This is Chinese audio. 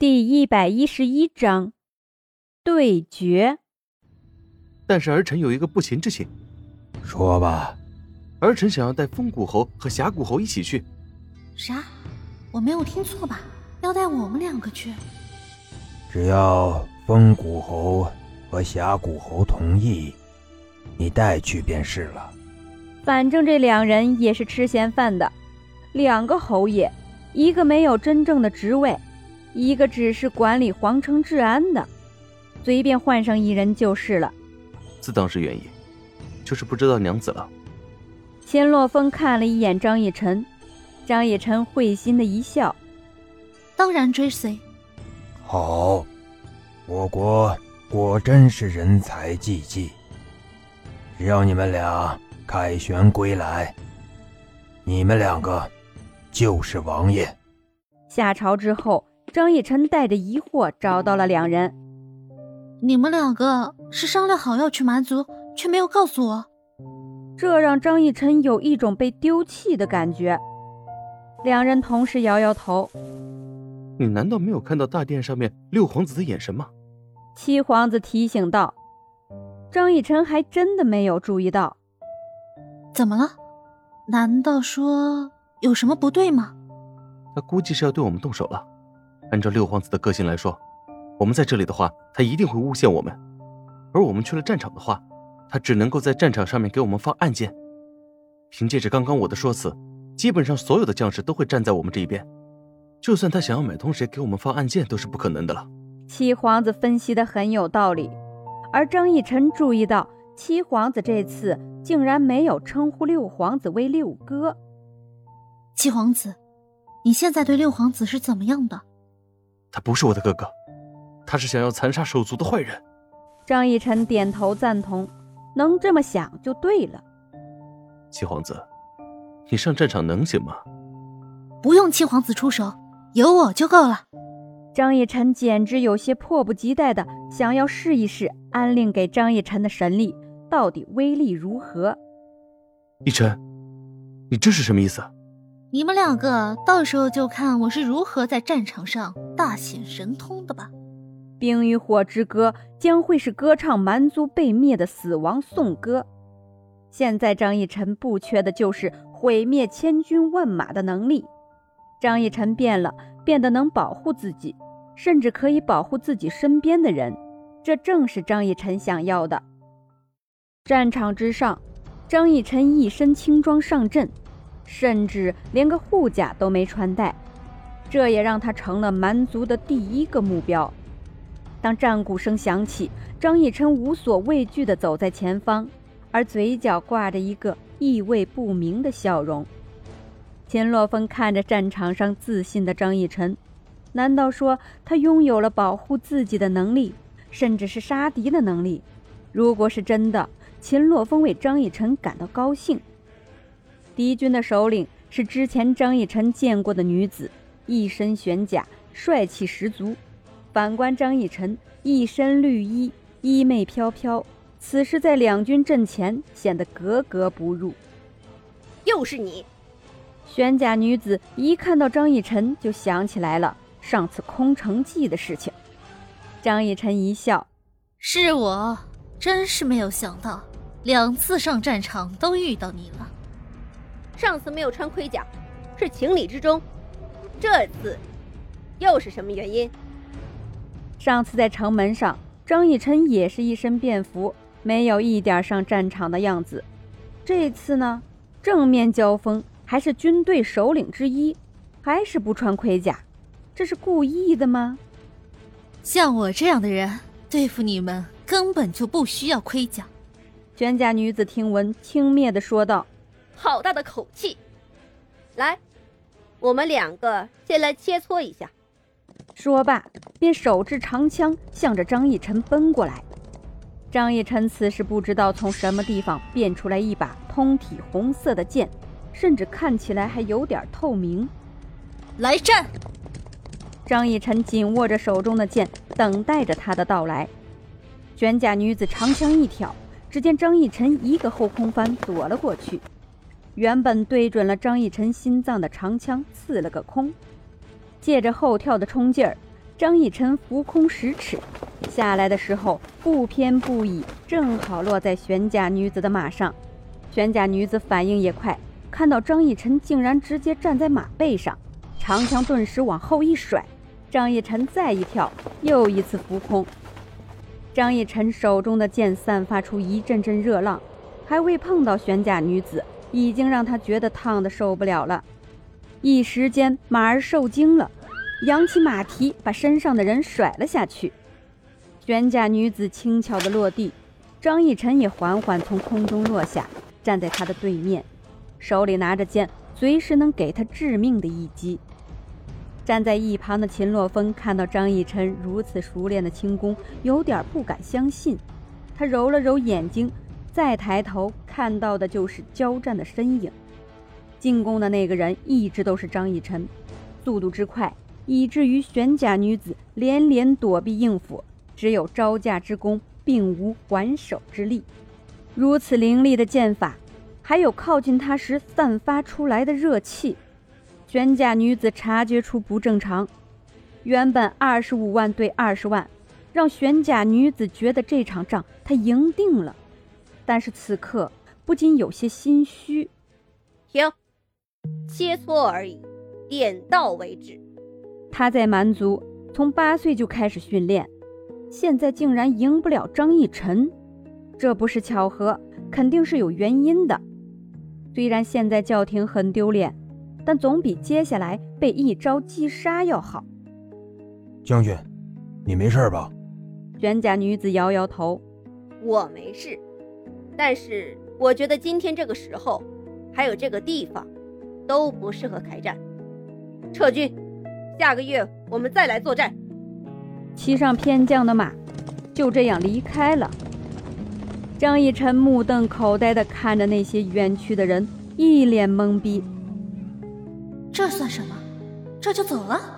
第一百一十一章对决。但是儿臣有一个不情之请，说吧。儿臣想要带风骨侯和峡谷侯一起去。啥？我没有听错吧？要带我们两个去？只要风骨侯和峡谷侯同意，你带去便是了。反正这两人也是吃闲饭的，两个侯爷，一个没有真正的职位。一个只是管理皇城治安的，随便换上一人就是了。自当是愿意，就是不知道娘子了。千洛风看了一眼张逸晨，张逸晨会心的一笑，当然追随。好，我国果真是人才济济。只要你们俩凯旋归来，你们两个就是王爷。下朝之后。张逸晨带着疑惑找到了两人，你们两个是商量好要去蛮族，却没有告诉我，这让张逸晨有一种被丢弃的感觉。两人同时摇摇头：“你难道没有看到大殿上面六皇子的眼神吗？”七皇子提醒道。张逸晨还真的没有注意到。怎么了？难道说有什么不对吗？他估计是要对我们动手了。按照六皇子的个性来说，我们在这里的话，他一定会诬陷我们；而我们去了战场的话，他只能够在战场上面给我们放暗箭。凭借着刚刚我的说辞，基本上所有的将士都会站在我们这一边。就算他想要买通谁给我们放暗箭，都是不可能的了。七皇子分析的很有道理，而张逸晨注意到七皇子这次竟然没有称呼六皇子为六哥。七皇子，你现在对六皇子是怎么样的？他不是我的哥哥，他是想要残杀手足的坏人。张逸晨点头赞同，能这么想就对了。七皇子，你上战场能行吗？不用七皇子出手，有我就够了。张逸晨简直有些迫不及待的想要试一试安令给张逸晨的神力到底威力如何。逸晨，你这是什么意思？你们两个到时候就看我是如何在战场上大显神通的吧。冰与火之歌将会是歌唱蛮族被灭的死亡颂歌。现在张逸晨不缺的就是毁灭千军万马的能力。张逸晨变了，变得能保护自己，甚至可以保护自己身边的人。这正是张逸晨想要的。战场之上，张逸晨一身轻装上阵。甚至连个护甲都没穿戴，这也让他成了蛮族的第一个目标。当战鼓声响起，张逸琛无所畏惧地走在前方，而嘴角挂着一个意味不明的笑容。秦洛风看着战场上自信的张逸琛，难道说他拥有了保护自己的能力，甚至是杀敌的能力？如果是真的，秦洛风为张逸琛感到高兴。敌军的首领是之前张逸晨见过的女子，一身玄甲，帅气十足。反观张逸晨，一身绿衣，衣袂飘飘，此时在两军阵前显得格格不入。又是你，玄甲女子一看到张逸晨，就想起来了上次空城计的事情。张逸晨一笑：“是我，真是没有想到，两次上战场都遇到你了。”上次没有穿盔甲，是情理之中。这次又是什么原因？上次在城门上，张逸琛也是一身便服，没有一点上战场的样子。这次呢，正面交锋，还是军队首领之一，还是不穿盔甲，这是故意的吗？像我这样的人，对付你们根本就不需要盔甲。卷甲女子听闻，轻蔑的说道。好大的口气！来，我们两个先来切磋一下。说罢，便手持长枪向着张逸晨奔过来。张逸晨此时不知道从什么地方变出来一把通体红色的剑，甚至看起来还有点透明。来战！张逸晨紧握着手中的剑，等待着他的到来。卷甲女子长枪一挑，只见张逸晨一个后空翻躲了过去。原本对准了张逸晨心脏的长枪刺了个空，借着后跳的冲劲儿，张逸晨浮空十尺，下来的时候不偏不倚，正好落在玄甲女子的马上。玄甲女子反应也快，看到张逸晨竟然直接站在马背上，长枪顿时往后一甩，张逸晨再一跳，又一次浮空。张逸晨手中的剑散发出一阵阵热浪，还未碰到玄甲女子，已经让他觉得烫的受不了了。一时间，马儿受惊了。扬起马蹄，把身上的人甩了下去。玄甲女子轻巧的落地，张逸晨也缓缓从空中落下，站在他的对面，手里拿着剑，随时能给他致命的一击。站在一旁的秦洛风看到张逸晨如此熟练的轻功，有点不敢相信。他揉了揉眼睛，再抬头看到的就是交战的身影。进攻的那个人一直都是张逸晨，速度之快。以至于玄甲女子连连躲避应付，只有招架之功，并无还手之力。如此凌厉的剑法，还有靠近他时散发出来的热气，玄甲女子察觉出不正常。原本二十五万对二十万，让玄甲女子觉得这场仗她赢定了，但是此刻不禁有些心虚。停，切磋而已，点到为止。他在蛮族从八岁就开始训练，现在竟然赢不了张逸晨，这不是巧合，肯定是有原因的。虽然现在叫停很丢脸，但总比接下来被一招击杀要好。将军，你没事吧？玄甲女子摇摇头：“我没事，但是我觉得今天这个时候，还有这个地方，都不适合开战，撤军。”下个月我们再来作战。骑上偏将的马，就这样离开了。张逸晨目瞪口呆地看着那些远去的人，一脸懵逼。这算什么？这就走了？